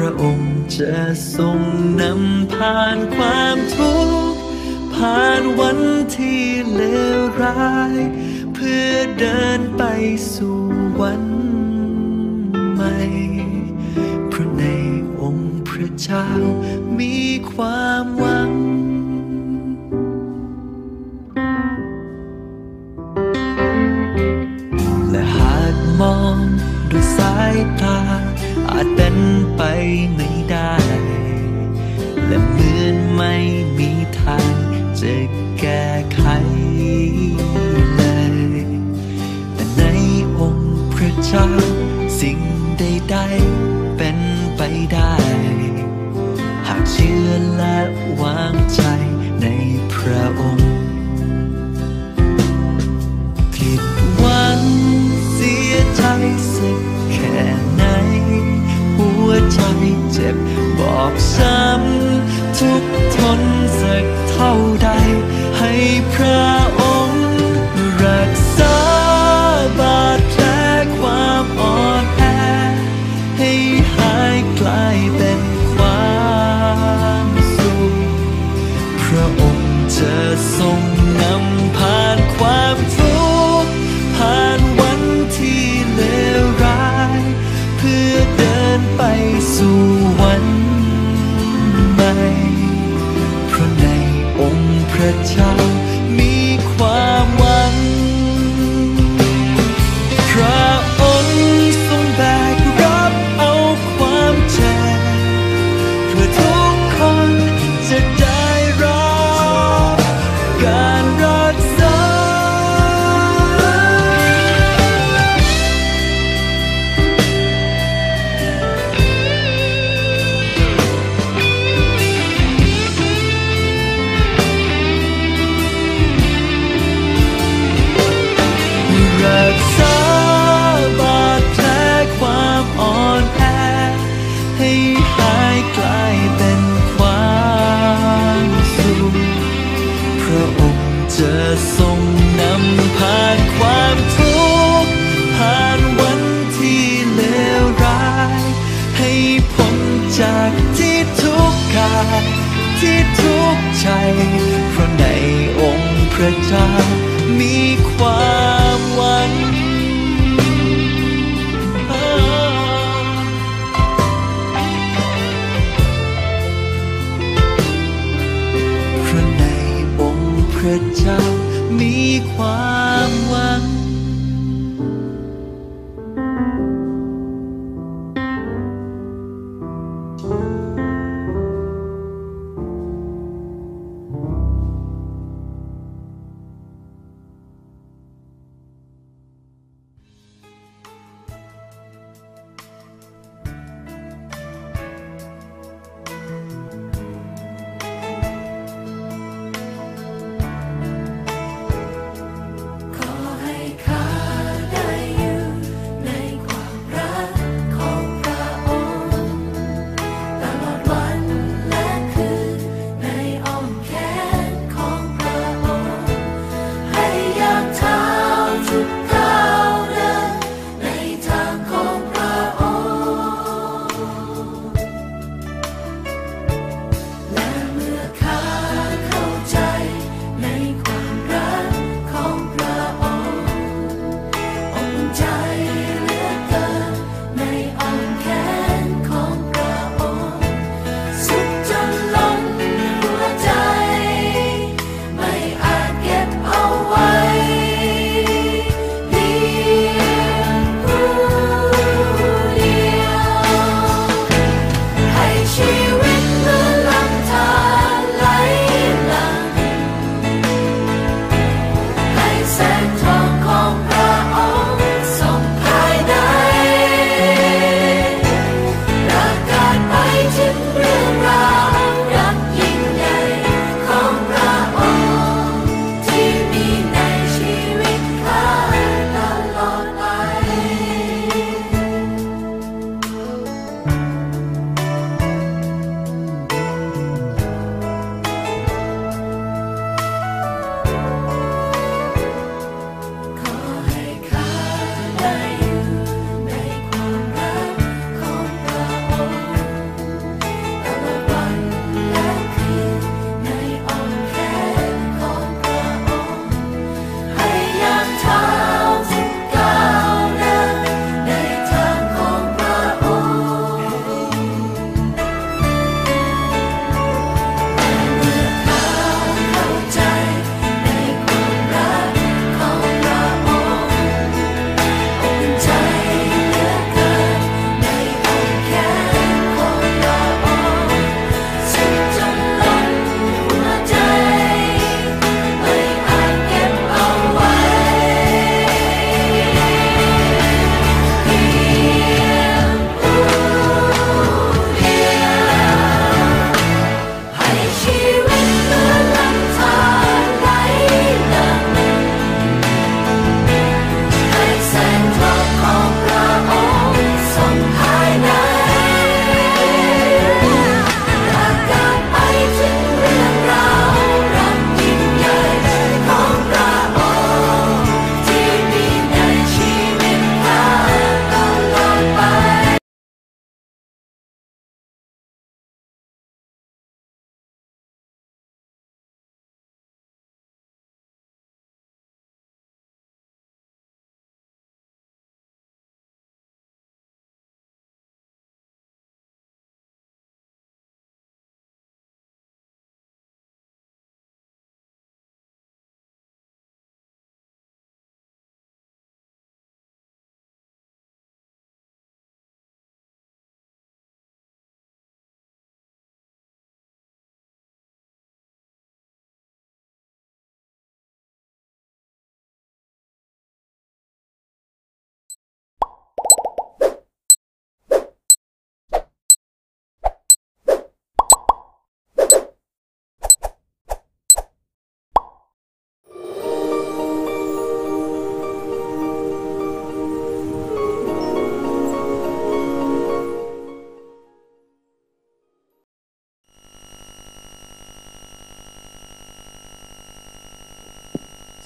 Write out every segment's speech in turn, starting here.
ระองค์จะทรงนำผ่านความทุกข์ผ่านวันที่เลวร้าย เพื่อเดินไปสู่วันใหม่เพราะในองค์พระเจ้ามีความหวัง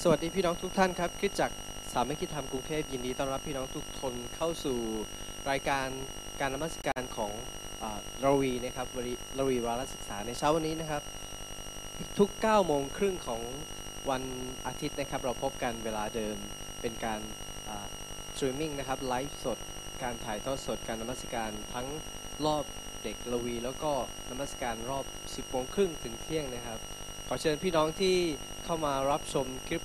สวัสดีพี่น้องทุกท่านครับคริสตจักรสามัคคีธรรมกรุงเทพยินดีต้อนรับพี่น้องทุกคนเข้าสู่รายการการนมัสการของอระวีนะครับวรีระวีวารศึกษาในเช้าวันนี้นะครับ ทุก9โมงครึ่งของวันอาทิตย์นะครับ เราพบกันเวลาเดิมเป็นการสตรีมมิ่งนะครับไลฟ์สดการถ่ายทอดสดการนมัสการทั้งรอบเด็กรวี แล้วก็นมัสการรอบ 10โมงครึ่งถึงเที่ยงนะครับ ขอเชิญพี่น้องที่เข้ามารับชมคลิป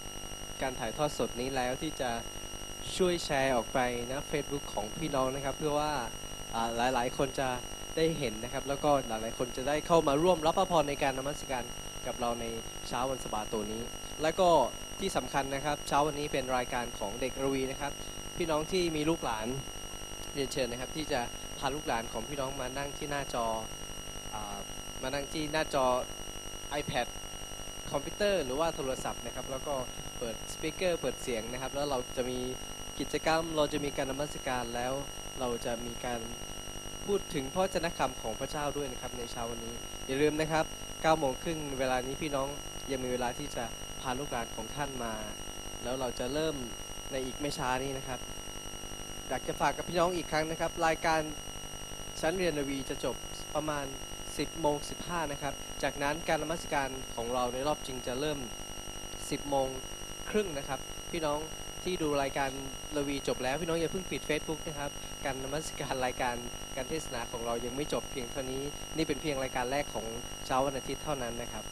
การถ่ายทอดสดนี้แล้วที่จะช่วยแชร์ออกไปนะ Facebook ของพี่น้องนะครับ เพื่อว่าอ่าหลายๆ คนจะได้เห็นนะครับ แล้วก็หลายๆ คนจะได้เข้ามาร่วมรับพระพรในการนมัสการกับเราในเช้าวันสบาโตนี้ และก็ที่สำคัญนะครับ เช้าวันนี้เป็นรายการของเด็กระวีนะครับ พี่น้องที่มีลูกหลานเรียนเชิญนะครับ ที่จะพาลูกหลานของพี่น้องมานั่งที่หน้าจออมานั่งที่หน้าจอ iPad คอมพิวเตอร์หรือว่าโทรศัพท์นะครับ แล้วก็เปิดสปีกเกอร์เปิดเสียงนะครับ แล้วเราจะมีกิจกรรม เราจะมีการนมัสการแล้ว เราจะมีการพูดถึงพระวจนะคำของพระเจ้าด้วยนะครับในเช้าวันนี้ อย่าลืมนะครับ9โมงครึ่งเวลานี้พี่น้องยังมีเวลาที่จะพาลูกหลานของท่านมา แล้วเราจะเริ่มในอีกไม่ช้านี้นะครับอยากจะฝากกับพี่น้องอีกครั้งนะครับ รายการชั้นเรียนระวีจะจบประมาณ 10โมง15นะครับ จากนั้นการนมัสการของเราในรอบจริงจะเริ่ม 10โมงครึ่งนะครับ พี่น้องที่ดูรายการระวีจบแล้ว พี่น้องอย่าเพิ่งปิด Facebook นะครับ การนมัสการรายการการเทศนาของเรายังไม่จบเพียงเท่านี้ นี่เป็นเพียงรายการแรกของเช้าวันอาทิตย์เท่านั้นนะครับ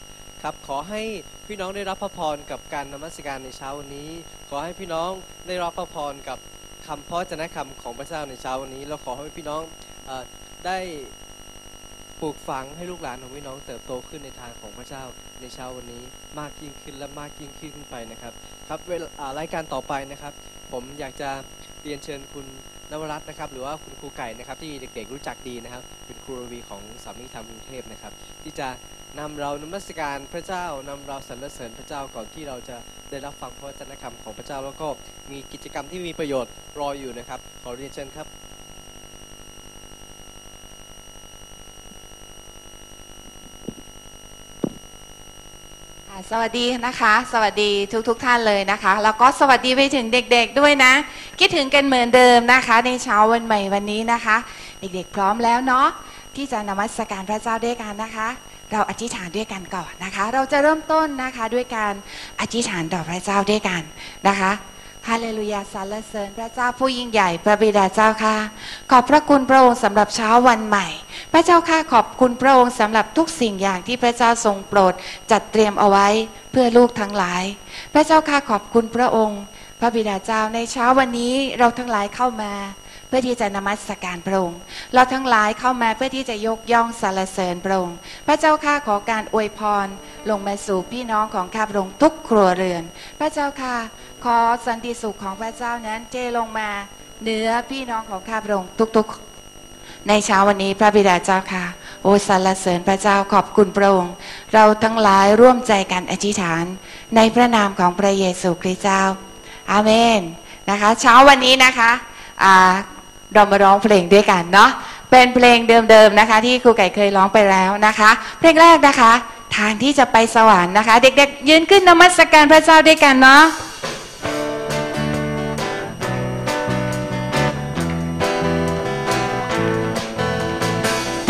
ครับขอให้พี่น้องได้รับพระพรกับการนมัสการในเช้าวันนี้ ขอให้พี่น้องได้รับพระพรกับคำพระเจนะคำของพระเจ้าในเช้าวันนี้ แล้วขอให้พี่น้องอได้ ปลูกฝังให้ลูกหลานของพี่น้องเติบโตขึ้นในทางของพระเจ้าในเช้าวันนี้มากยิ่งขึ้นและมากยิ่งขึ้นไปนะครับ ครับเวลารายการต่อไปนะครับ ผมอยากจะเรียนเชิญคุณนวรัตน์นะครับ หรือว่าคุณครูไก่นะครับที่เด็กๆรู้จักดีนะครับ เป็นครูรวีของสามีธรรมกรุงเทพนะครับ ที่จะนำเรานมัสการพระเจ้านำเราสรรเสริญพระเจ้าก่อนที่เราจะได้รับฟังพระวจนะคำของพระเจ้าแล้วก็มีกิจกรรมที่มีประโยชน์รออยู่นะครับ ขอเรียนเชิญครับ สวัสดีนะคะ สวัสดีทุกทุกท่านเลยนะคะ แล้วก็สวัสดีไปถึงเด็กๆด้วยนะ คิดถึงกันเหมือนเดิมนะคะ ในเช้าวันใหม่วันนี้นะคะ เด็กๆพร้อมแล้วเนาะที่จะนมัสการพระเจ้าด้วยกันนะคะ เราอธิษฐานด้วยกันก่อนนะคะ เราจะเริ่มต้นนะคะด้วยการอธิษฐานต่อพระเจ้าด้วยกันนะคะ ฮาเลลูยาสรรเสริญพระเจ้าผู้ยิ่งใหญ่พระบิดาเจ้าค่ะ ขอบพระคุณพระองค์สำหรับเช้าวันใหม่ พระเจ้าข้าขอบคุณพระองค์สำหรับทุกสิ่งอย่างที่พระเจ้าทรงโปรดจัดเตรียมเอาไว้เพื่อลูกทั้งหลาย พระเจ้าข้าขอบคุณพระองค์ พระบิดาเจ้าในเช้าวันนี้เราทั้งหลายเข้ามา เพื่อที่จะนมัสการพระองค์เราทั้งหลายเข้ามาเพื่อที่จะยกย่องสรรเสริญพระองค์พระเจ้าข้าขอการอวยพรลงมาสู่พี่น้องของข้าพระองค์ทุกครัวเรือน พระเจ้าข้าขอสันติสุขของพระเจ้านั้นเจลงมาเหนือพี่น้องของข้าพระองค์ทุกๆในเช้าวันนี้พระบิดาเจ้าค่ะ โอสรรเสริญพระเจ้าขอบคุณพระองค์เราทั้งหลายร่วมใจกันอธิษฐาน ในพระนามของพระเยซูคริสต์เจ้า อาเมนนะคะ เช้าวันนี้นะคะอ่า เรามาร้องเพลงด้วยกันเนาะเป็นเพลงเดิมๆนะคะ ที่ครูไก่เคยร้องไปแล้วนะคะ เพลงแรกนะคะ ทางที่จะไปสวรรค์นะคะ เด็กๆ ยืนขึ้นนมัสการพระเจ้าด้วยกันเนาะ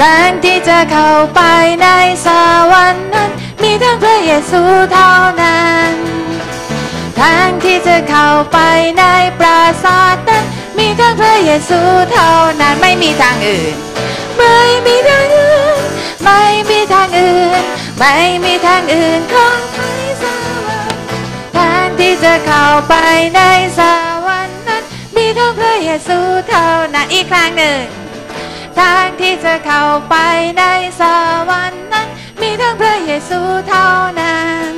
ทางที่จะเข้าไปในสวรรค์นั้น มีทั้งพระเยซูเท่านั้น ทางที่จะเข้าไปในปราสาทนั้น มีทั้งพระเยซูเท่านั้นไม่มีทางอื่น ไม่มีทางอื่น ไม่มีทางอื่น ไม่มีทางอื่นของไปสวรรค์ทางที่จะเข้าไปในสวรรค์นั้น มีทั้งพระเยซูเท่านั้นอีกครั้งหนึ่ง ทางที่จะเข้าไปในสวรรค์นั้น มีทั้งพระเยซูเท่านั้น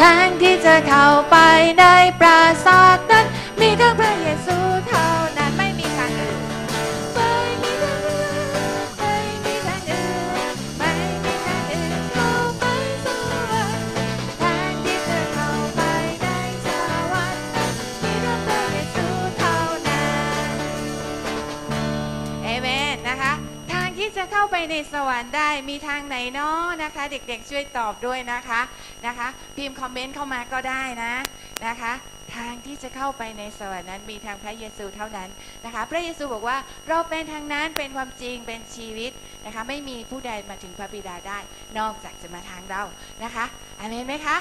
ทางที่จะเข้าไปในปราสาทนั้น มีทั้งพระเยซู ในสวรรค์ได้มีทางไหนเนาะนะคะ เด็กๆช่วยตอบด้วยนะคะนะคะ พิมพ์คอมเมนต์เข้ามาก็ได้นะนะคะ ทางที่จะเข้าไปในสวรรค์นั้นมีทางพระเยซูเท่านั้นนะคะ พระเยซูบอกว่าเราเป็นทางนั้นเป็นความจริงเป็นชีวิตนะคะ ไม่มีผู้ใดมาถึงพระบิดาได้ นอกจากจะมาทางเรานะคะอาเมนไหมคะ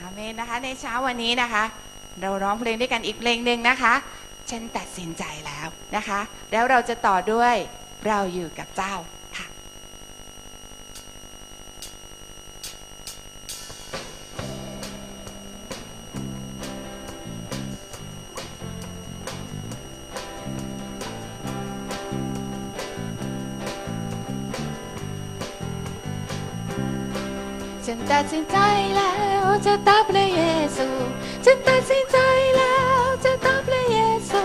อาเมนนะคะ ในเช้าวันนี้นะคะ เราร้องเพลงด้วยกันอีกเพลงหนึ่งนะคะฉันตัดสินใจแล้วนะคะ แล้วเราจะต่อด้วยเราอยู่กับเจ้า ฉันตัดสินใจแล้วจะตามพระเยซู ฉันตัดสินใจแล้วจะตามพระเยซู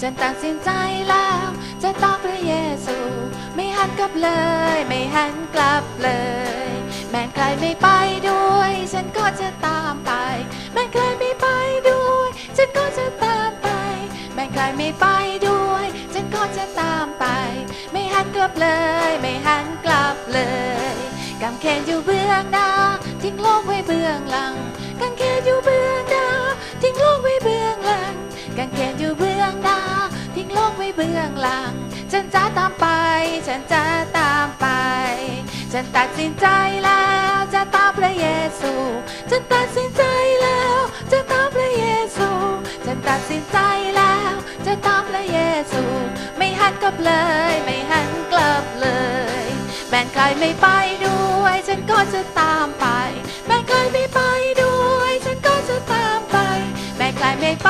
ฉันตัดสินใจแล้วจะตามพระเยซู ไม่หันกลับเลย ไม่หันกลับเลย แม้ใครไม่ไปด้วย ฉันก็จะตามไป แม้ใครไม่ไปด้วย ฉันก็จะตามไป แม้ใครไม่ไปด้วย ฉันก็จะตามไป ไม่หันกลับเลย ไม่หันกลับเลย กางเขนอยู่เบื้องหน้าทิ้งโลกไว้เบื้องหลังกางเขนอยู่เบื้องหน้าทิ้งโลกไว้เบื้องหลังกางเขนอยู่เบื้องหน้าทิ้งโลกไว้เบื้องหลัง ฉันจะตามไป ฉันจะตามไป ฉันตัดสินใจแล้วจะตามพระเยซู ฉันตัดสินใจแล้วจะตามพระเยซู ฉันตัดสินใจแล้ว จะตามพระเยซู ไม่หันกลับเลย ไม่หันกลับเลย แม้ใครไม่ไปด้วย ฉันก็จะตามไป แม้ใครไม่ไปด้วย ฉันก็จะตามไป แม้ใครไม่ไป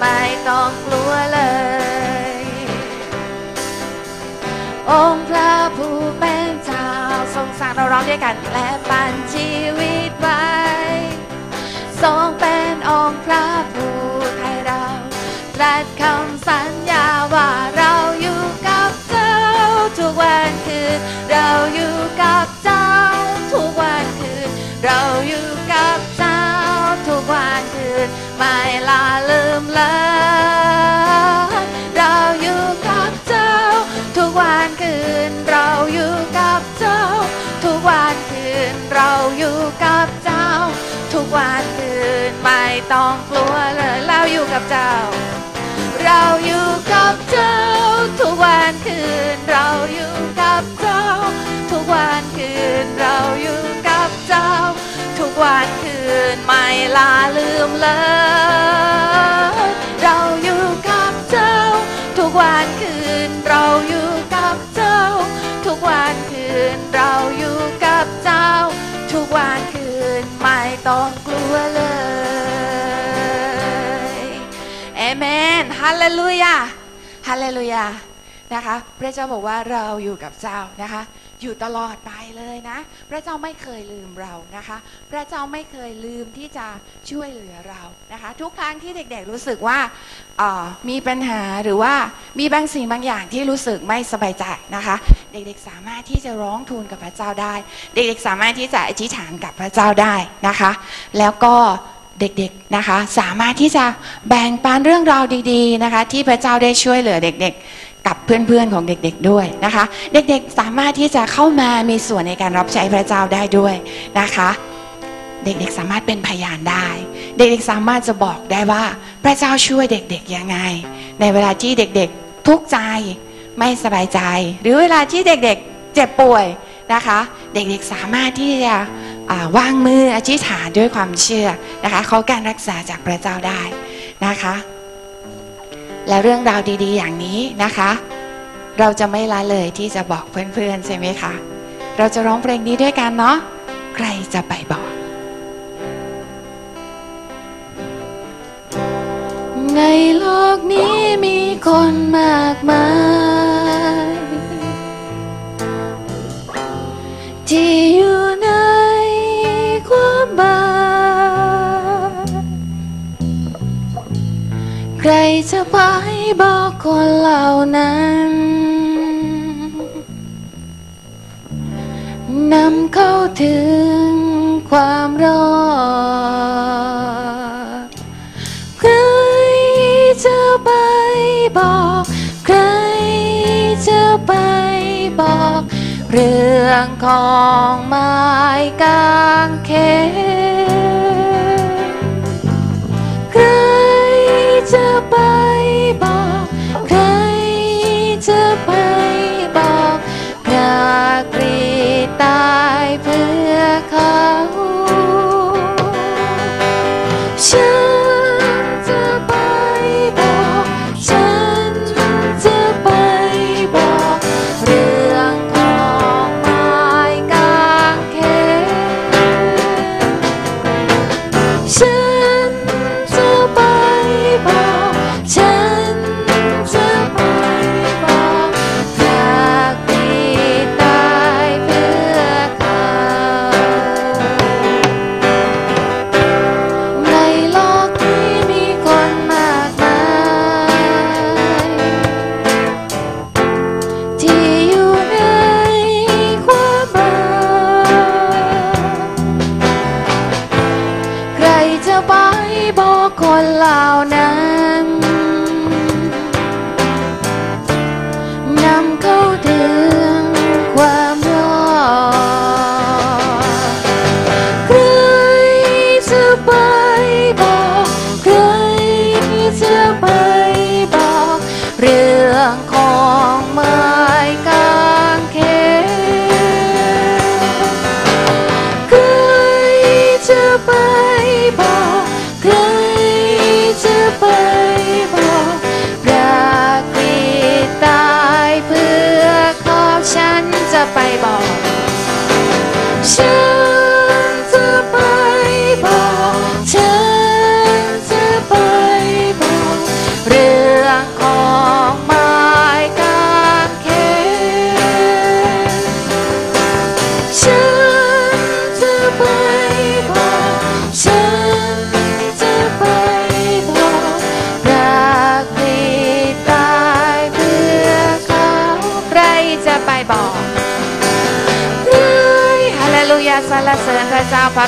ไม่ต้องกลัวเลย องค์พระผู้เป็นเจ้าทรงสร้างเราร้องด้วยกันและปันชีวิตไว้ทรงเป็นองค์พระผู้ให้เราตรัสคำสัญ วันคืนไม่ต้องกลัวเลยเราอยู่กับเจ้า เราอยู่กับเจ้า ทุกวันคืนเราอยู่กับเจ้า ทุกวันคืนเราอยู่กับเจ้า ทุกวันคืนไม่ลาลืมเลยเราอยู่กับเจ้า ทุกวันคืนเราอยู่กับเจ้า ทุกวันคืนเราอยู่กับเจ้า กวันคืน ไม่ต้องกลัวเลยเอเมนฮาเลลูยาฮาเลลูยานะคะ พระเจ้าบอกว่าเราอยู่กับเจ้านะคะ อยู่ตลอดไปเลยนะ พระเจ้าไม่เคยลืมเรานะคะ พระเจ้าไม่เคยลืมที่จะช่วยเหลือเรานะคะ ทุกครั้งที่เด็กๆรู้สึกว่า มีปัญหาหรือว่ามีบางสิ่งบางอย่างที่รู้สึกไม่สบายใจนะคะ เด็กๆสามารถที่จะร้องทูลกับพระเจ้าได้ เด็กๆสามารถที่จะอธิษฐานกับพระเจ้าได้นะคะ แล้วก็เด็กๆนะคะสามารถที่จะแบ่งปันเรื่องราวดีๆนะคะ ที่พระเจ้าได้ช่วยเหลือเด็กๆ กับเพื่อนๆของเด็กๆด้วยนะคะ เด็กๆสามารถที่จะเข้ามามีส่วนในการรับใช้พระเจ้าได้ด้วยนะคะ เด็กๆสามารถเป็นพยานได้ เด็กๆสามารถจะบอกได้ว่า พระเจ้าช่วยเด็กๆยังไง ในเวลาที่เด็กๆทุกข์ใจไม่สบายใจ หรือเวลาที่เด็กๆเจ็บป่วยนะคะ เด็กๆสามารถที่จะวางมืออธิษฐานด้วยความเชื่อนะคะเขอการรักษาจากพระเจ้าได้นะคะ และเรื่องราวดีๆ อย่างนี้นะคะ เราจะไม่ละเลยที่จะบอกเพื่อนๆใช่ไหมคะเราจะร้องเพลงนี้ด้วยกันเนาะใครจะไปบอก ในโลกนี้มีคนมากมาย ที่อยู่ในความบายใครจะไปบอกคนเหล่านั้น นำเข้าถึงความรอด ไปบอก ใครจะไปบอก เรื่องของไม้กางเขนใครจะไปบอก ใครจะไปบอกพระกรีตตายเพื่อเขา ฉัน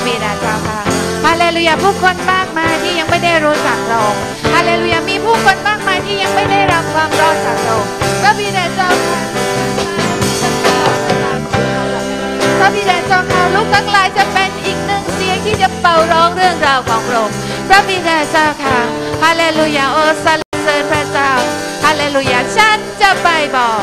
บิดาเจ้าค่ะฮาเลลูยาผู้คนมากมายที่ยังไม่ได้รู้จักเราฮาเลลูยามีผู้คนมากมายที่ยังไม่ได้รับความรอดจากเราพระบิดาเจ้าค่ะพระบิดาเจ้าค่ะลูกทั้งหลายจะเป็นอีกหนึ่งเสียงที่จะเป่าร้องเรื่องราวของพระองค์พระบิดาเจ้าค่ะฮาเลลูยาโอสรรเสริญพระเจ้าฮาเลลูยาฉันจะไปบอก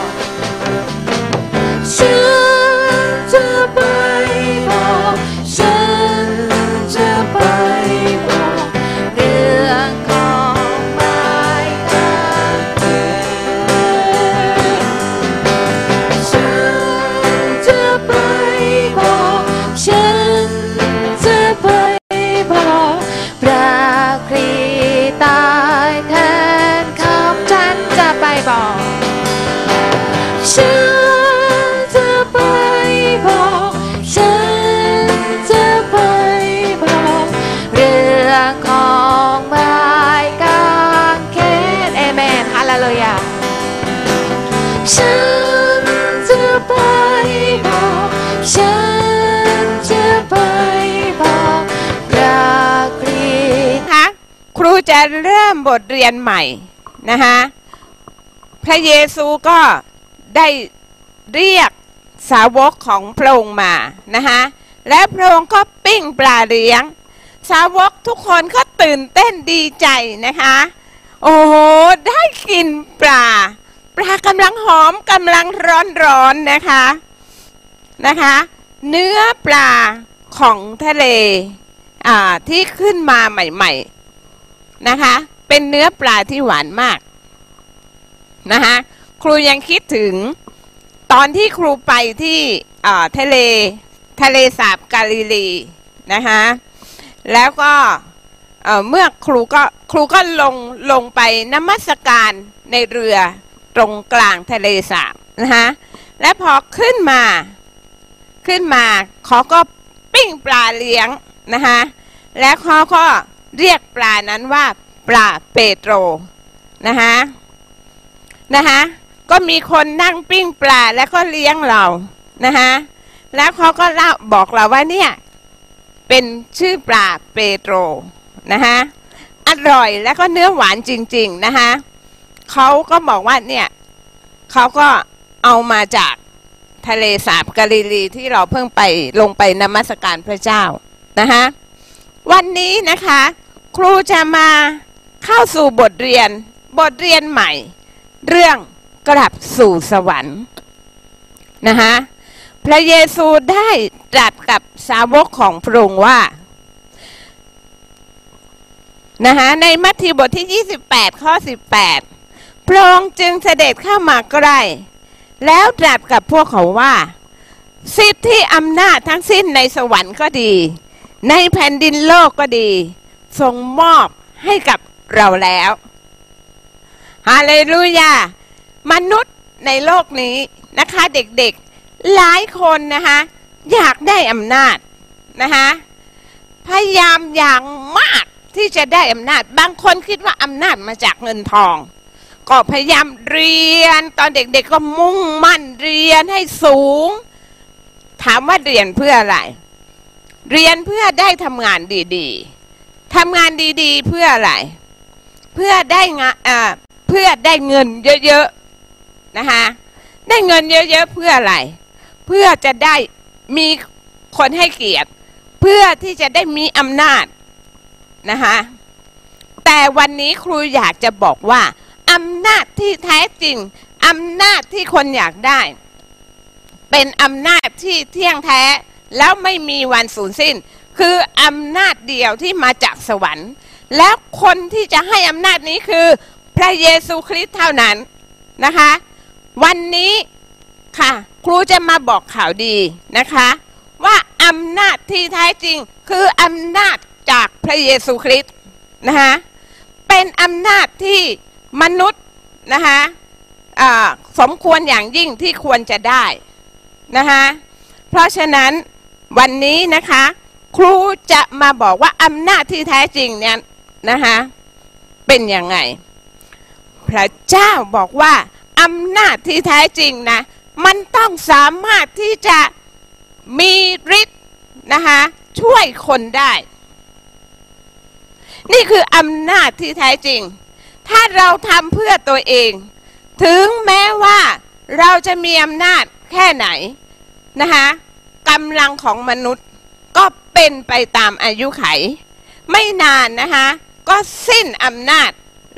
จะเริ่มบทเรียนใหม่นะคะพระเยซูก็ได้เรียกสาวกของพระองค์มานะคะและพระองค์ก็ปิ้งปลาเลี้ยง สาวกทุกคนก็ตื่นเต้นดีใจนะคะ โอ้โห ได้กินปลา ปลากำลังหอมกำลังร้อนๆนนะคะนะคะ เนื้อปลาของทะเลอ่าที่ขึ้นมาใหม่ๆ นะคะ เป็นเนื้อปลาที่หวานมากนะคะ ครูยังคิดถึงตอนที่ครูไปที่อ่าทะเลทะเลสาบกาลิลีนะคะแล้วก็เอ่อเมื่อครูก็ครูก็ลงลงไปนมัสการในเรือตรงกลางทะเลสาบนะคะและพอขึ้นมาขึ้นมาเขาก็ปิ้งปลาเลี้ยงนะคะและเขาก็ เรียกปลานั้นว่าปลาเปโตรนะคะนะคะก็มีคนนั่งปิ้งปลาแล้วก็เลี้ยงเรานะคะแล้วเขาก็เล่าบอกเราว่าเนี่ยเป็นชื่อปลาเปโตรนะคะอร่อยแล้วก็เนื้อหวานจริง ๆนะคะเขาก็บอกว่าเนี่ยเขาก็เอามาจากทะเลสาบกาลิลีที่เราเพิ่งไปลงไปนมัสการพระเจ้านะคะวันนี้นะคะ ครูจะมาเข้าสู่บทเรียนบทเรียนใหม่ เรื่องกลับสู่สวรรค์นะคะพระเยซูได้ตรัสกับสาวกของพระองค์ว่านะคะในมัทธิวบทที่ 28 ข้อ 18 พระองค์จึงเสด็จเข้ามาใกล้ แล้วตรัสกับพวกเขาว่า สิทธิอำนาจทั้งสิ้นในสวรรค์ก็ดี ในแผ่นดินโลกก็ดี ทรงมอบให้กับเราแล้วฮาเลลูยามนุษย์ในโลกนี้นะคะเด็กๆหลายคนนะคะอยากได้อำนาจนะคะพยายามอย่างมากที่จะได้อำนาจ บางคนคิดว่าอำนาจมาจากเงินทอง ก็พยายามเรียนตอนเด็กๆก็มุ่งมั่นเรียนให้สูง ถามว่าเรียนเพื่ออะไร เรียนเพื่อได้ทำงานดีๆ ทำงานดีๆ เพื่ออะไร เพื่อได้งานอ่าเพื่อได้เงินเยอะๆนะคะได้เงินเยอะๆเพื่ออะไร เพื่อจะได้มีคนให้เกียรติ เพื่อที่จะได้มีอำนาจนะคะแต่วันนี้ครูอยากจะบอกว่าอำนาจที่แท้จริงอำนาจที่คนอยากได้ เป็นอำนาจที่เที่ยงแท้แล้วไม่มีวันสูญสิ้น คืออำนาจเดียวที่มาจากสวรรค์ แล้วคนที่จะให้อำนาจนี้คือพระเยซูคริสต์เท่านั้นนะคะ วันนี้ค่ะ ครูจะมาบอกข่าวดีนะคะ ว่าอำนาจที่แท้จริงคืออำนาจจากพระเยซูคริสต์นะคะเป็นอำนาจที่มนุษย์นะคะสมควรอย่างยิ่งที่ควรจะได้นะคะเพราะฉะนั้นวันนี้นะคะ ครูจะมาบอกว่าอำนาจที่แท้จริงเนี่ยนะคะเป็นยังไง พระเจ้าบอกว่าอำนาจที่แท้จริงนะ มันต้องสามารถที่จะมีฤทธิ์นะคะช่วยคนได้ นี่คืออำนาจที่แท้จริง ถ้าเราทำเพื่อตัวเอง ถึงแม้ว่าเราจะมีอำนาจแค่ไหนนะคะกำลังของมนุษย์ก็ เป็นไปตามอายุไข ไม่นานนะคะ ก็สิ้นอำนาจ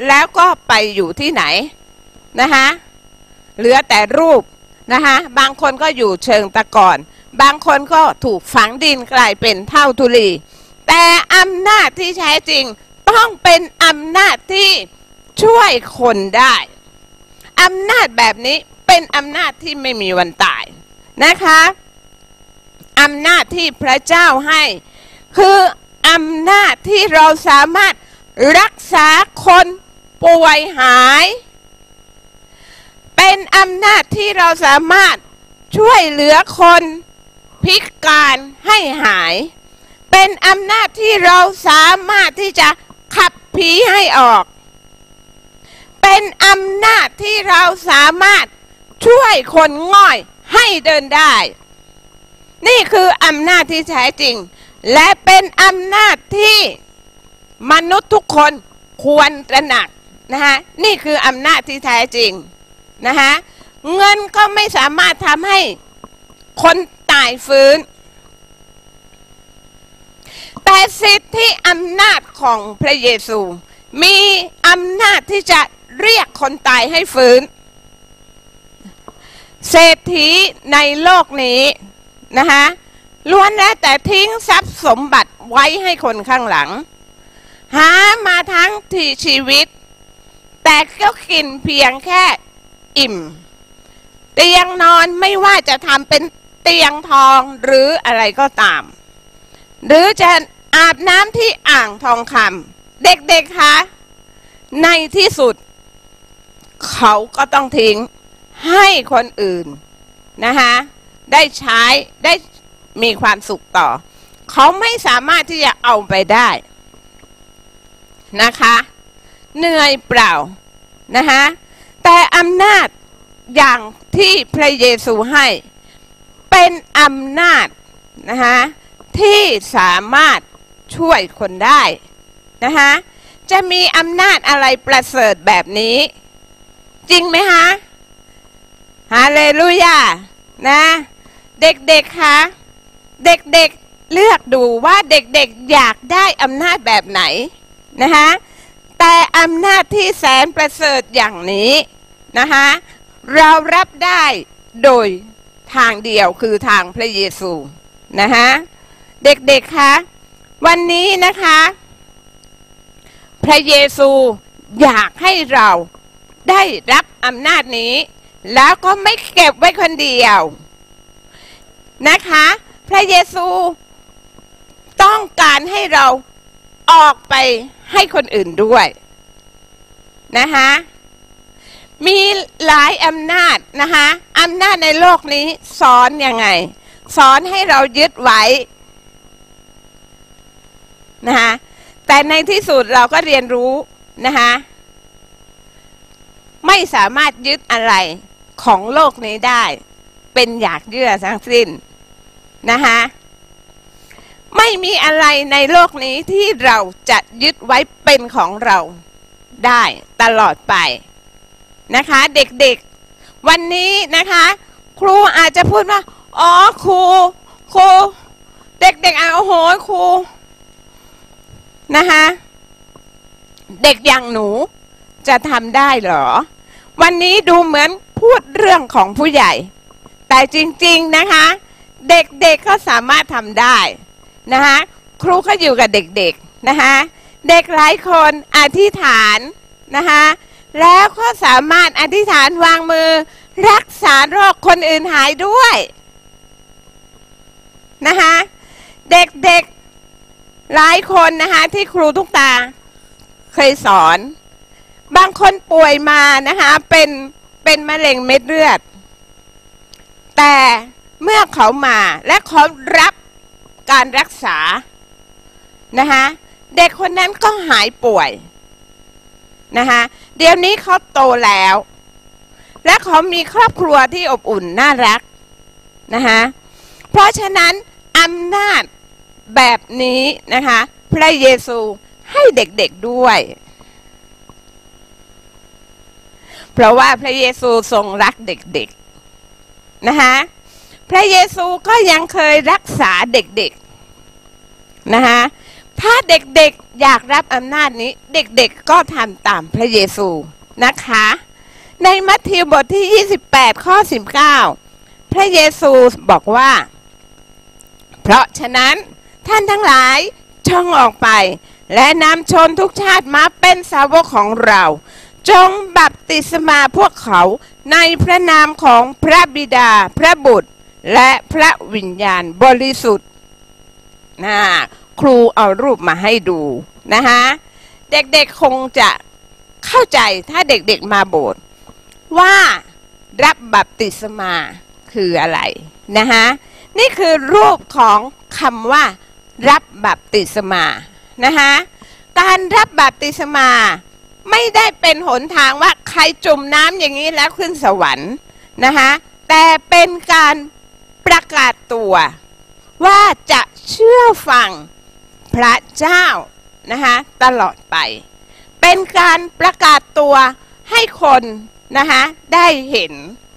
แล้วก็ไปอยู่ที่ไหนนะคะเหลือแต่รูปนะคะบางคนก็อยู่เชิงตะกอน บางคนก็ถูกฝังดินกลายเป็นเท่าทุลี แต่อำนาจที่แท้จริงต้องเป็นอำนาจที่ช่วยคนได้อำนาจแบบนี้เป็นอำนาจที่ไม่มีวันตายนะคะ อำนาจที่พระเจ้าให้ คืออำนาจที่เราสามารถรักษาคนป่วยหาย เป็นอำนาจที่เราสามารถช่วยเหลือคนพิการให้หาย เป็นอำนาจที่เราสามารถที่จะขับผีให้ออก เป็นอำนาจที่เราสามารถช่วยคนง่อยให้เดินได้ นี่คืออำนาจที่แท้จริง และเป็นอำนาจที่มนุษย์ทุกคนควรตระหนักนะคะนี่คืออำนาจที่แท้จริงนะคะเงินก็ไม่สามารถทำให้คนตายฟื้น แต่สิทธิอำนาจของพระเยซู มีอำนาจที่จะเรียกคนตายให้ฟื้น เศรษฐีในโลกนี้ นะคะล้วนแล้วแต่ทิ้งทรัพย์สมบัติไว้ให้คนข้างหลัง หามาทั้งที่ชีวิต แต่ก็กินเพียงแค่อิ่ม เตียงนอนไม่ว่าจะทำเป็นเตียงทองหรืออะไรก็ตาม หรือจะอาบน้ำที่อ่างทองคำเด็กๆคะในที่สุด เขาก็ต้องทิ้งให้คนอื่นนะคะ ได้ใช้ได้มีความสุขต่อ เขาไม่สามารถที่จะเอาไปได้นะคะ เหนื่อยเปล่านะคะแต่อำนาจอย่างที่พระเยซูให้เป็นอำนาจนะคะที่สามารถช่วยคนได้นะคะจะมีอำนาจอะไรประเสริฐแบบนี้ จริงไหมคะฮาเลลูยานะ เด็กๆ คะ เด็กๆ เลือกดูว่าเด็กๆ อยากได้อำนาจแบบไหนนะคะแต่อำนาจที่แสนประเสริฐอย่างนี้นะคะเรารับได้โดยทางเดียวคือทางพระเยซูนะคะเด็กๆ คะ วันนี้นะคะ พระเยซูอยากให้เราได้รับอำนาจนี้ แล้วก็ไม่เก็บไว้คนเดียว นะคะ พระเยซูต้องการให้เราออกไปให้คนอื่นด้วยนะคะมีหลายอำนาจนะคะอำนาจในโลกนี้สอนยังไง สอนให้เรายึดไว้นะคะแต่ในที่สุดเราก็เรียนรู้นะคะไม่สามารถยึดอะไรของโลกนี้ได้ เป็นอยากเยื่อทั้งสิ้น นะคะไม่มีอะไรในโลกนี้ที่เราจะยึดไว้เป็นของเราได้ตลอดไปนะคะ เด็กๆ วันนี้นะคะ ครูอาจจะพูดว่า อ๋อครูครูเด็กๆอะโอ้โหครูนะคะเด็กอย่างหนูจะทำได้เหรอ วันนี้ดูเหมือนพูดเรื่องของผู้ใหญ่ แต่จริง ๆนะคะ เด็กๆก็สามารถทำได้นะคะครูก็อยู่กับเด็กๆนะคะเด็กหลายคนอธิษฐานนะคะแล้วก็สามารถอธิษฐานวางมือ รักษาโรคคนอื่นหายด้วยนะคะเด็กๆหลายคนนะคะที่ครูทุกตาเคยสอน บางคนป่วยมานะคะเป็นเป็นมะเร็งเม็ดเลือด แต่ เมื่อเขามาและเขารับการรักษานะคะเด็กคนนั้นก็หายป่วยนะคะเดี๋ยวนี้เขาโตแล้ว และเขามีครอบครัวที่อบอุ่นน่ารักนะคะเพราะฉะนั้นอำนาจแบบนี้นะคะพระเยซูให้เด็กๆด้วย เพราะว่าพระเยซูทรงรักเด็กๆนะคะ พระเยซูก็ยังเคยรักษาเด็กๆนะคะถ้าเด็กๆอยากรับอำนาจนี้ เด็กๆก็ทำตามพระเยซูนะคะ ในมัทธิวบทที่ 28 ข้อ 19 พระเยซูบอกว่า เพราะฉะนั้นท่านทั้งหลายช่องออกไป และนำชนทุกชาติมาเป็นสาวกของเรา จงบัพติศมาพวกเขาในพระนามของพระบิดาพระบุตร และพระวิญญาณบริสุทธิ์นะครูเอารูปมาให้ดูนะคะเด็กๆคงจะเข้าใจถ้าเด็กๆมาโบสถ์ว่ารับบัพติศมาคืออะไรนะคะนี่คือรูปของคำว่า รับบัพติศมานะคะการรับบัพติศมาไม่ได้เป็นหนทางว่าใครจุ่มน้ำอย่างนี้แล้วขึ้นสวรรค์นะคะแต่เป็นการ ประกาศตัวว่าจะเชื่อฟังพระเจ้านะคะตลอดไป เป็นการประกาศตัวให้คนนะคะได้เห็น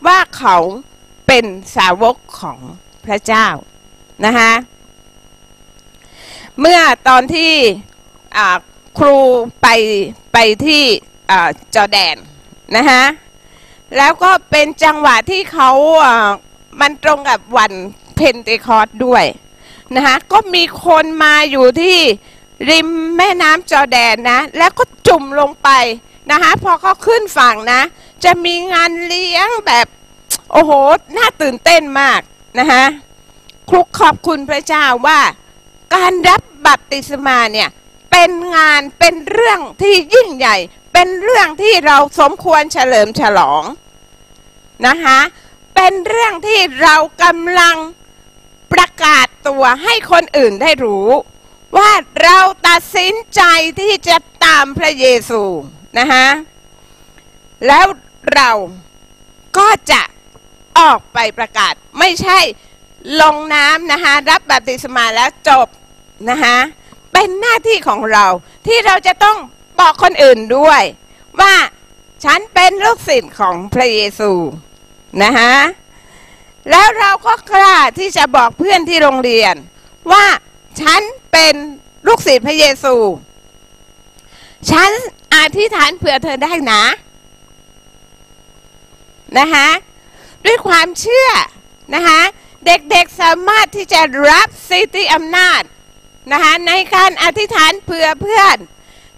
ว่าเขาเป็นสาวกของพระเจ้านะคะเมื่อตอนที่ครูไปไปที่จอแดนนะคะแล้วก็เป็นจังหวะที่เขา มันตรงกับวันเพนเทคอสด้วยนะคะก็มีคนมาอยู่ที่ริมแม่น้ำจอแดนนะ แล้วก็จุ่มลงไปนะคะพอเขาขึ้นฝั่งนะ จะมีงานเลี้ยงแบบโอ้โห น่าตื่นเต้นมากนะคะคลุกขอบคุณพระเจ้าว่าการรับบัพติศมาเนี่ย เป็นงานเป็นเรื่องที่ยิ่งใหญ่ เป็นเรื่องที่เราสมควรเฉลิมฉลองนะคะ เป็นเรื่องที่เรากำลังประกาศตัวให้คนอื่นได้รู้ ว่าเราตัดสินใจที่จะตามพระเยซูนะคะแล้วเราก็จะออกไปประกาศ ไม่ใช่ลงน้ำนะคะรับบัพติศมาแล้วจบนะคะเป็นหน้าที่ของเราที่เราจะต้องบอกคนอื่นด้วย ว่าฉันเป็นลูกศิษย์ของพระเยซู นะคะแล้วเราก็กล้าที่จะบอกเพื่อนที่โรงเรียน ว่าฉันเป็นลูกศิษย์พระเยซู ฉันอธิษฐานเผื่อเธอได้นะนะคะด้วยความเชื่อนะคะเด็กๆสามารถที่จะรับสิทธิอำนาจนะคะในการอธิษฐานเผื่อเพื่อน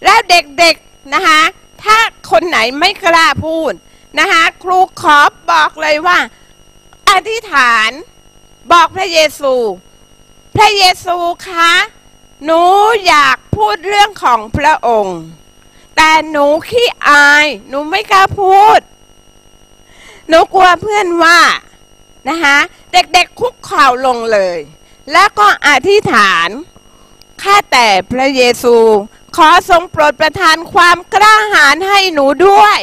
แล้วเด็กๆนะคะถ้าคนไหนไม่กล้าพูด นะคะครูขอบบอกเลยว่า อธิษฐานบอกพระเยซู พระเยซูคะหนูอยากพูดเรื่องของพระองค์ แต่หนูขี้อายหนูไม่กล้าพูด หนูกลัวเพื่อนว่านะคะเด็กๆคุกเข่าลงเลย แล้วก็อธิษฐานข้าแต่พระเยซู ขอทรงโปรดประทานความกล้าหาญให้หนูด้วย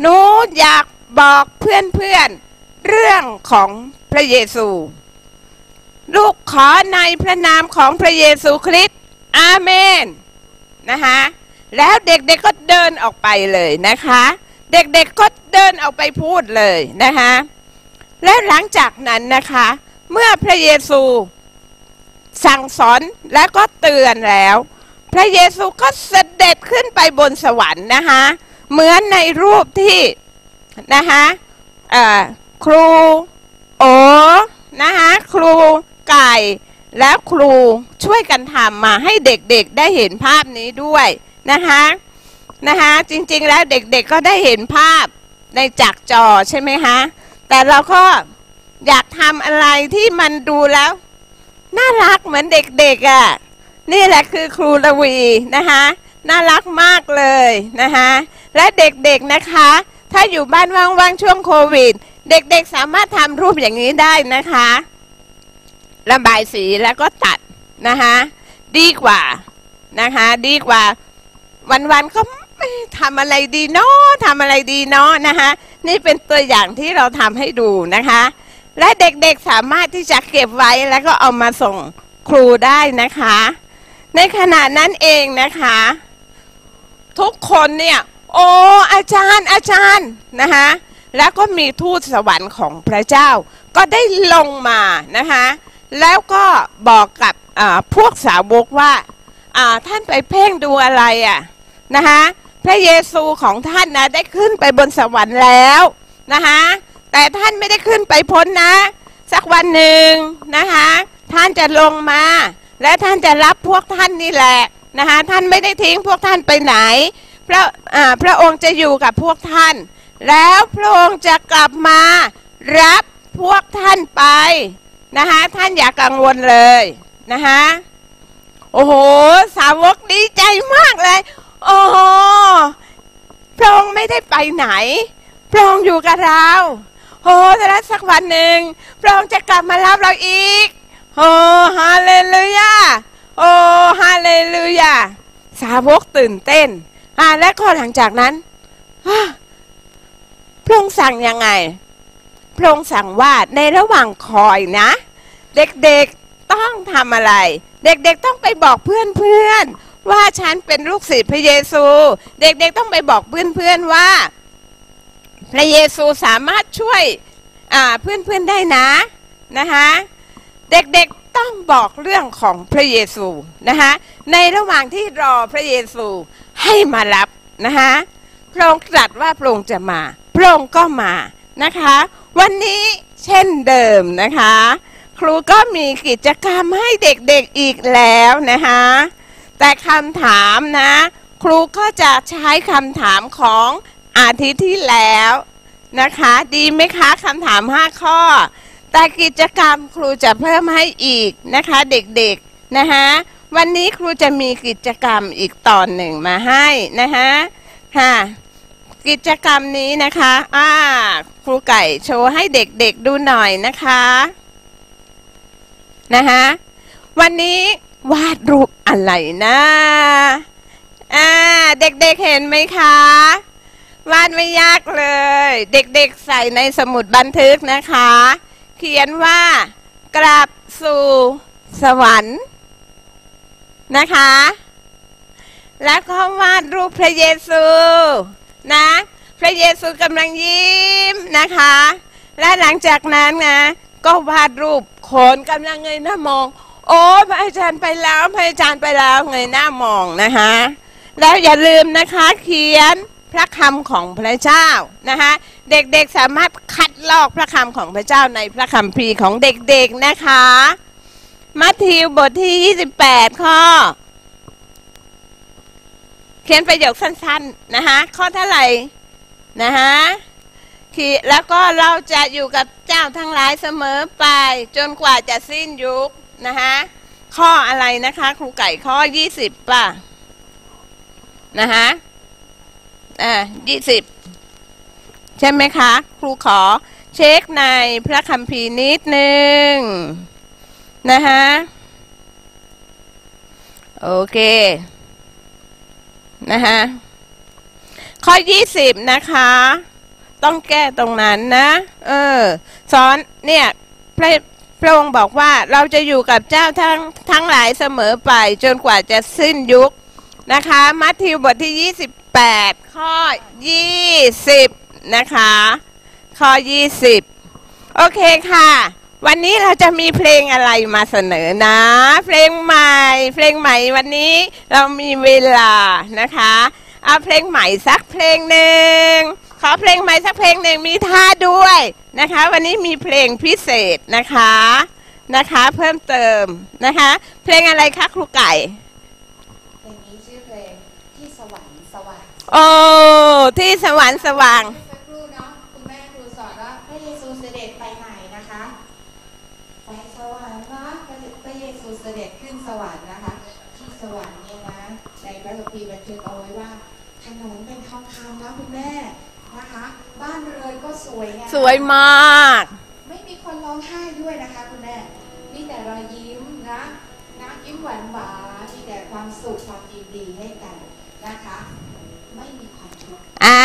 หนูอยากบอกเพื่อนๆเรื่องของพระเยซู ลูกขอในพระนามของพระเยซูคริสต์อาเมนนะคะแล้วเด็กๆก็เดินออกไปเลยนะคะ เด็กๆก็เดินออกไปพูดเลยนะคะและหลังจากนั้นนะคะ เมื่อพระเยซูสั่งสอนและก็เตือนแล้ว พระเยซูก็เสด็จขึ้นไปบนสวรรค์นะคะ เหมือนในรูปที่นะคะครูโอนะคะครูไก่แล้วครูช่วยกันทำมาให้เด็กๆได้เห็นภาพนี้ด้วยนะคะนะคะจริงๆแล้วเด็กๆก็ได้เห็นภาพในจากจอใช่ไหมคะแต่เราก็อยากทำอะไรที่มันดูแล้ว น่ารักเหมือนเด็กๆอะ่ะนี่แหละคือครูละวีนะคะ น่ารักมากเลยนะคะและเด็กๆนะคะ ถ้าอยู่บ้านว่างๆช่วงโควิด เด็กๆสามารถทำรูปอย่างนี้ได้นะคะ ระบายสีแล้วก็ตัดนะคะดีกว่านะคะดีกว่าวันๆก็ทำอะไรดีเนาะทำอะไรดีเนาะนะคะนี่เป็นตัวอย่างที่เราทำให้ดูนะคะ และเด็กๆสามารถที่จะเก็บไว้แล้วก็เอามาส่งครูได้นะคะ ในขณะนั้นเองนะคะ ทุกคนเนี่ย โอ้อาจารย์อาจารย์นะคะแล้วก็มีทูตสวรรค์ของพระเจ้า ก็ได้ลงมานะคะแล้วก็บอกกับพวกสาวกว่าท่านไปเพ่งดูอะไรอะนะคะพระเยซูของท่านนะได้ขึ้นไปบนสวรรค์แล้วนะคะแต่ท่านไม่ได้ขึ้นไปพ้นนะ สักวันหนึ่งนะคะท่านจะลงมา และท่านจะรับพวกท่านนี่แหละ นะคะท่านไม่ได้ทิ้งพวกท่านไปไหน พระพระองค์จะอยู่กับพวกท่าน แล้วพระองค์จะกลับมารับพวกท่านไปนะคะท่านอย่ากกังวลเลยนะคะโอ้โห สาวกดีใจมากเลยโอ้โหพระองค์ไม่ได้ไปไหน พระองค์อยู่กับเราโอ้แล้วสักวันหนึ่งพระองค์จะกลับมารับเราอีกโอ้ฮาเลลูยา โอ้ฮาเลลูยาสาวกตื่นเต้นอ่าและก็หลังจากนั้นพระองค์สั่งยังไง พระองค์สั่งว่าในระหว่างคอยนะ เด็กๆต้องทำอะไร เด็กๆต้องไปบอกเพื่อนๆว่าฉันเป็นลูกศิษย์พระเยซู เด็กๆต้องไปบอกเพื่อนๆว่า พระเยซูสามารถช่วยเพื่อนๆได้นะนะคะเด็กๆ ต้องบอกเรื่องของพระเยซูนะคะในระหว่างที่รอพระเยซูให้มารับนะคะพระองค์ตรัสว่าพระองค์จะมา พระองค์ก็มานะคะ วันนี้เช่นเดิมนะคะ ครูก็มีกิจกรรมให้เด็กๆอีกแล้วนะคะแต่คำถามนะ ครูก็จะใช้คำถามของอาทิตย์ที่แล้วนะคะ ดีไหมคะคำถาม 5 ข้อ แต่กิจกรรมครูจะเพิ่มให้อีกนะคะเด็กๆนะคะวันนี้ครูจะมีกิจกรรมอีกตอนหนึ่งมาให้นะคะค่ะกิจกรรมนี้นะคะอ่าครูไก่โชว์ให้เด็กๆดูหน่อยนะคะนะคะวันนี้วาดรูปอะไรนะอ่าเด็กๆเห็นไหมคะ วาดไม่ยากเลย เด็กๆใส่ในสมุดบันทึกนะคะ เขียนว่ากลับสู่สวรรค์นะคะ แล้วก็วาดรูปพระเยซูนะ พระเยซูกำลังยิ้มนะคะ และหลังจากนั้นนะก็วาดรูปคนกำลังเงยหน้ามอง โอ้พระอาจารย์ไปแล้วพระอาจารย์ไปแล้วเงยหน้ามองนะคะแล้วอย่าลืมนะคะเขียนพระคำของพระเจ้านะคะ เด็กๆสามารถคัดลอกพระคำของพระเจ้าในพระคัมภีร์ของเด็กๆนะคะ มัทธิวบทที่ 28 ข้อ เขียนประโยคสั้นๆนะคะข้อเท่าไหร่นะคะขีแล้วก็เราจะอยู่กับเจ้าทั้งหลายเสมอไป จนกว่าจะสิ้นยุคนะคะข้ออะไรนะคะ ครูไก่ข้อ 20 ป่ะนะคะอ่ายี่สิบ ใช่ไหมคะ ครูขอเช็คในพระคัมภีร์นิดนึงนะคะโอเคนะคะข้อยี่สิบนะคะ ต้องแก้ตรงนั้นนะ เออสอนเนี่ยพระพระองค์บอกว่าเราจะอยู่กับเจ้าทั้งทั้งหลายเสมอไป จนกว่าจะสิ้นยุคนะคะ มัทธิวบทที่ 28 ข้อ 20 นะคะ ข้อ 20 โอเคค่ะ วันนี้เราจะมีเพลงอะไรมาเสนอนะ เพลงใหม่ เพลงใหม่วันนี้เรามีเวลานะคะเอาเพลงใหม่สักเพลงหนึ่งขอเพลงใหม่สักเพลงหนึ่งมีท่าด้วยนะคะ วันนี้มีเพลงพิเศษนะคะนะคะ เพิ่มเติมนะคะ เพลงอะไรคะครูไก่เพลงนี้ชื่อเพลงที่สวรรค์สว่างโอ้ที่สวรรค์สว่าง วยงามสวยมาก ไม่มีคนร้องไห้ด้วยนะคะคุณแม่มีแต่รอยยิ้มนะนะยิ้มหวานหวานๆมีแต่ความสุขความยินดีให้กันนะคะ ไม่มีความทุกข์อ่า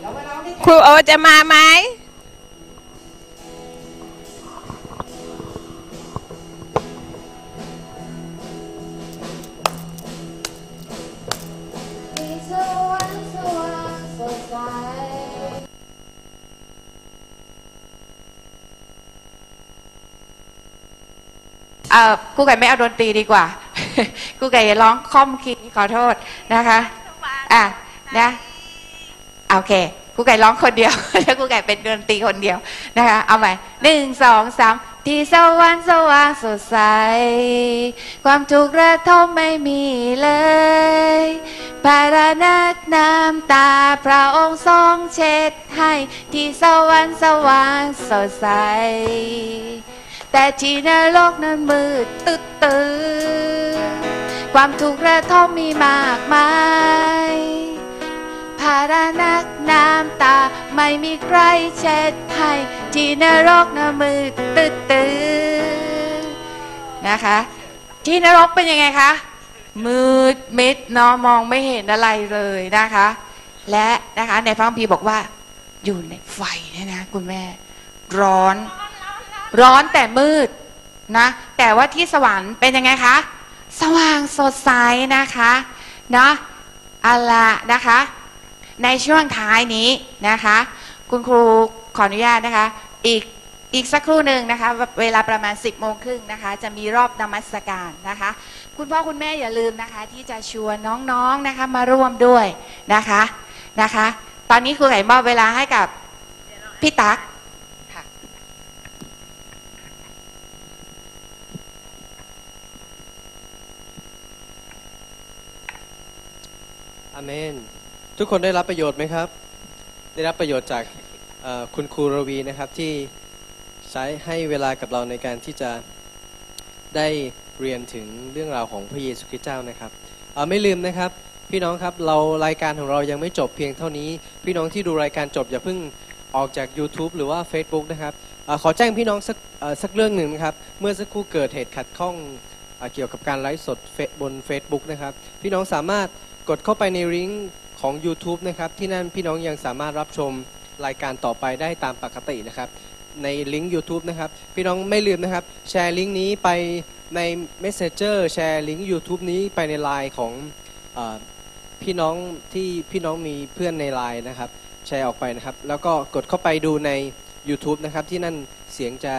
แล้วมาร้องด้วยครูโอจะมาไหมมี เอ่อครูไก่ไม่เอาดนตรีดีกว่าครูไก่ร้องค่อมคีย์ขอโทษนะคะอะนะโอเคครูไก่ร้องคนเดียวแล้วครูไก่เป็นดนตรีคนเดียวนะคะเอาใหม่หนึ่งสองสาม ที่สวรรค์สว่างสดใส ความทุกข์ระทมไม่มีเลยภาระนักน้ำตาพระองค์ทรงเช็ดให้ ที่สวรรค์สว่างสดใส แต่ที่นรกนั้นมืดตึ๊ดตื้อความทุกข์ระทมมีมากมาย ภาระนักน้ำตา ไม่มีใครเช็ดให้ที่นรกนั้นมืดตึ๊ดตืนะคะ ที่นรกเป็นยังไงคะมืดมิดเนาะมองไม่เห็นอะไรเลยนะคะ และนะคะในพระคัมภีร์บอกว่า อยู่ในไฟเนี่ยนะคุณแม่ ร้อน ร้อนแต่มืดนะ แต่ว่าที่สวรรค์เป็นยังไงคะ สว่างสดใสนะคะนะอาละนะคะ ในช่วงท้ายนี้นะคะ คุณครูขออนุญาตนะคะ อีกอีกสักครู่หนึ่งนะคะ เวลาประมาณ 10บโมงครึ่งนะคะ จะมีรอบนมัสการนะคะ คุณพ่อคุณแม่อย่าลืมนะคะ ที่จะชวนน้องๆนะคะมาร่วมด้วยนะคะนะคะ ตอนนี้ครูไก่มอบเวลาให้กับพี่ตั๊กอเมน ทุกคนได้รับประโยชน์ไหมครับ ได้รับประโยชน์จากคุณครูรวีนะครับที่ใช้ให้เวลากับเราในการที่จะได้เรียนถึงเรื่องราวของพระเยซูคริสต์เจ้านะครับเอ่อไม่ลืมนะครับ พี่น้องครับเรารายการของเรายังไม่จบเพียงเท่านี้ พี่น้องที่ดูรายการจบอย่าเพิ่งออกจาก YouTube หรือว่า Facebook นะครับอขอแจ้งพี่น้องสักเอ่อสักเรื่องหนึ่งนะครับ เมื่อสักครู่เกิดเหตุขัดข้องเอเกี่ยวกับการไลฟ์สดเฟซบน Facebook นะครับ พี่น้องสามารถกดเข้าไปในลิงก์ ของ YouTube นะครับ ที่นั่นพี่น้องยังสามารถรับชมรายการต่อไปได้ตามปกตินะครับ ในลิงก์ YouTube นะครับ พี่น้องไม่ลืมนะครับ แชร์ลิงก์นี้ไปใน Messenger แชร์ลิงก์ YouTube นี้ไปในไลน์ของอพี่น้องที่พี่น้องมีเพื่อนในไลน์นะครับ แชร์ออกไปนะครับ แล้วก็กดเข้าไปดูใน YouTube นะครับ ที่นั่นเสียงจะ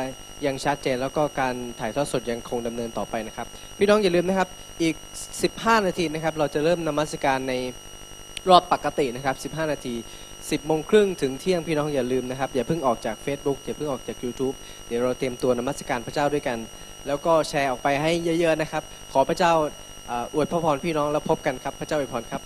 ยังชัดเจนแล้วก็การถ่ายทอดสดยังคงดำเนินต่อไปนะครับ พี่น้องอย่าลืมนะครับอีก 15 นาทีนะครับ เราจะเริ่มนมัสการใน รอบปกตินะครับ 15 นาที 10โมงครึ่งถึงเที่ยงพี่น้องอย่าลืมนะครับ อย่าเพิ่งออกจาก Facebook อย่าเพิ่งออกจาก YouTube เดี๋ยวเราเตรียมตัวนมัสการพระเจ้าด้วยกัน แล้วก็แชร์ออกไปให้เยอะๆนะครับ ขอพระเจ้าเอ่ออวยพระพรพี่น้องแล้วพบกันครับ พระเจ้าอวยพรครับ